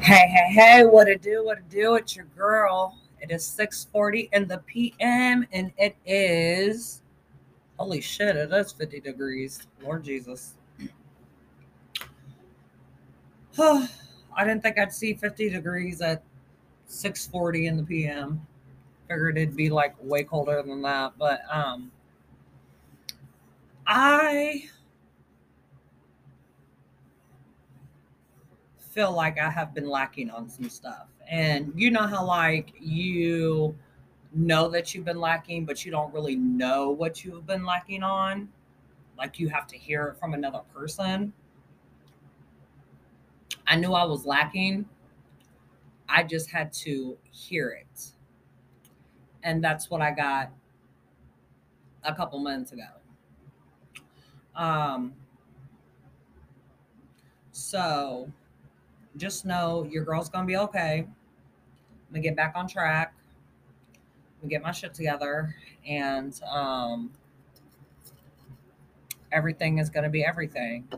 Hey, hey, hey, what to do, what to do, it's your girl. It is 6.40 in the PM and it is, holy shit, it is 50 degrees. Lord Jesus. I didn't think I'd see 50 degrees at 6.40 in the PM. Figured it'd be like way colder than that, but um, I feel like I have been lacking on some stuff. And you know how, like, you know that you've been lacking, but you don't really know what you've been lacking on? Like, you have to hear it from another person. I knew I was lacking. I just had to hear it. And that's what I got a couple months ago. Um, so just know your girl's gonna be okay. I'm gonna get back on track. I'm gonna get my shit together, and um, everything is gonna be everything.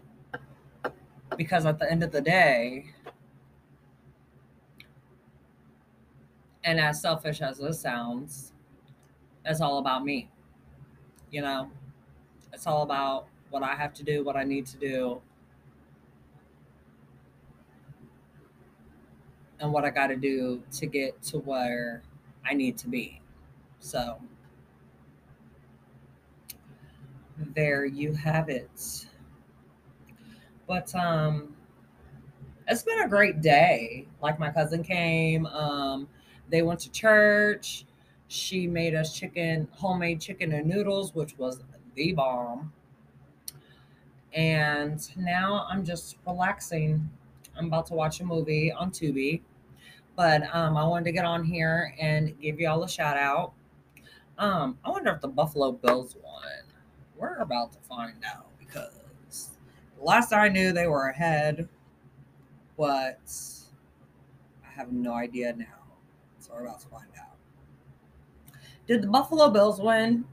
Because at the end of the day, and as selfish as this sounds, it's all about me. You know, it's all about what I have to do, what I need to do, and what I got to do to get to where I need to be. So there you have it. But um it's been a great day. Like my cousin came, um they went to church. She made us chicken, homemade chicken and noodles, which was the bomb. And now I'm just relaxing. I'm about to watch a movie on Tubi. But um, I wanted to get on here and give y'all a shout out. Um, I wonder if the Buffalo Bills won. We're about to find out because last I knew they were ahead, but I have no idea now. So we're about to find out. Did the Buffalo Bills win?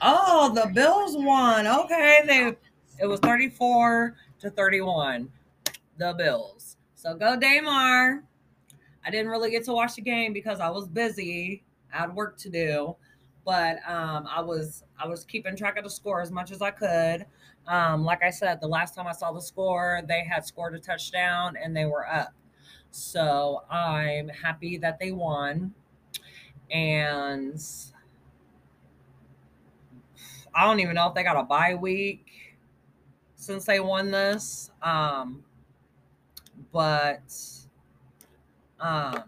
Oh, the Bills won. Okay, they it was 34 to 31 the Bills. So go Damar. I didn't really get to watch the game because I was busy. I had work to do, but um, I was I was keeping track of the score as much as I could. Um, like I said, the last time I saw the score, they had scored a touchdown and they were up. So I'm happy that they won. And I don't even know if they got a bye week since they won this. Um, but um,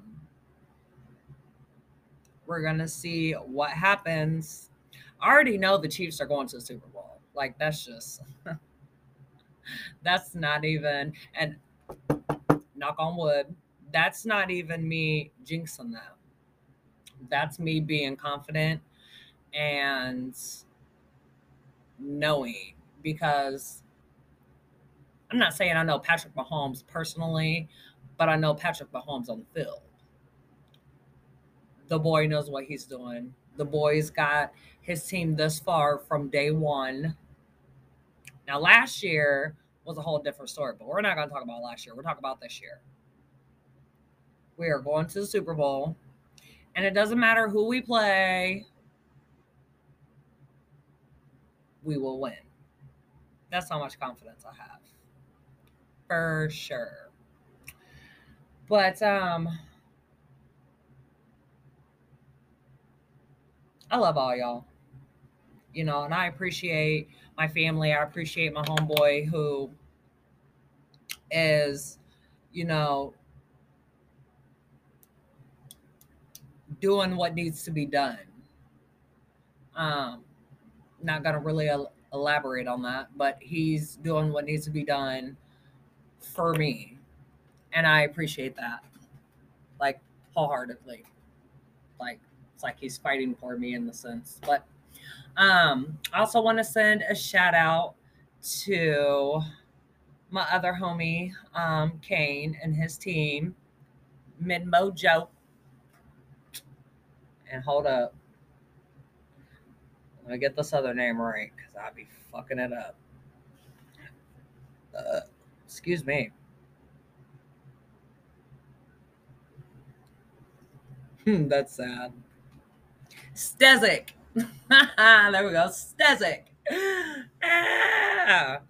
we're gonna see what happens. I already know the Chiefs are going to the Super Bowl. Like that's just that's not even and knock on wood. That's not even me jinxing them. That's me being confident and knowing because I'm not saying I know Patrick Mahomes personally, but I know Patrick Mahomes on the field. The boy knows what he's doing. The boy's got his team this far from day one. Now, last year was a whole different story, but we're not going to talk about last year. We're talking about this year. We are going to the Super Bowl, and it doesn't matter who we play, we will win. That's how much confidence I have for sure. But um I love all y'all. You know, and I appreciate my family. I appreciate my homeboy who is, you know, doing what needs to be done. Um, not gonna really el- elaborate on that, but he's doing what needs to be done for me. And I appreciate that. Like wholeheartedly. Like it's like he's fighting for me in the sense. But um I also want to send a shout out to my other homie, um, Kane and his team, Mid Mojo. And hold up. Let me get this other name right because I'll be fucking it up. Excuse me. Hmm, that's sad. Stezik. there we go. Stezik. Ah.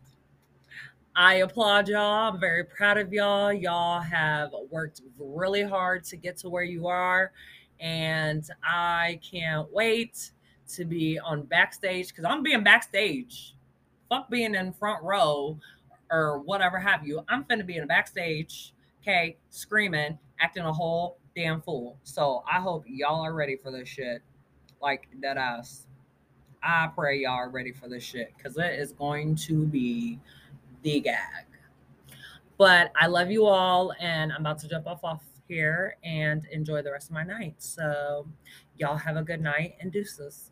I applaud y'all. I'm very proud of y'all. Y'all have worked really hard to get to where you are. And I can't wait to be on backstage because I'm being backstage. Fuck being in front row or whatever have you. I'm finna be in the backstage, okay, screaming, acting a whole damn fool. So I hope y'all are ready for this shit. Like that ass. I pray y'all are ready for this shit because it is going to be the gag. But I love you all, and I'm about to jump off off here and enjoy the rest of my night. So y'all have a good night and deuces.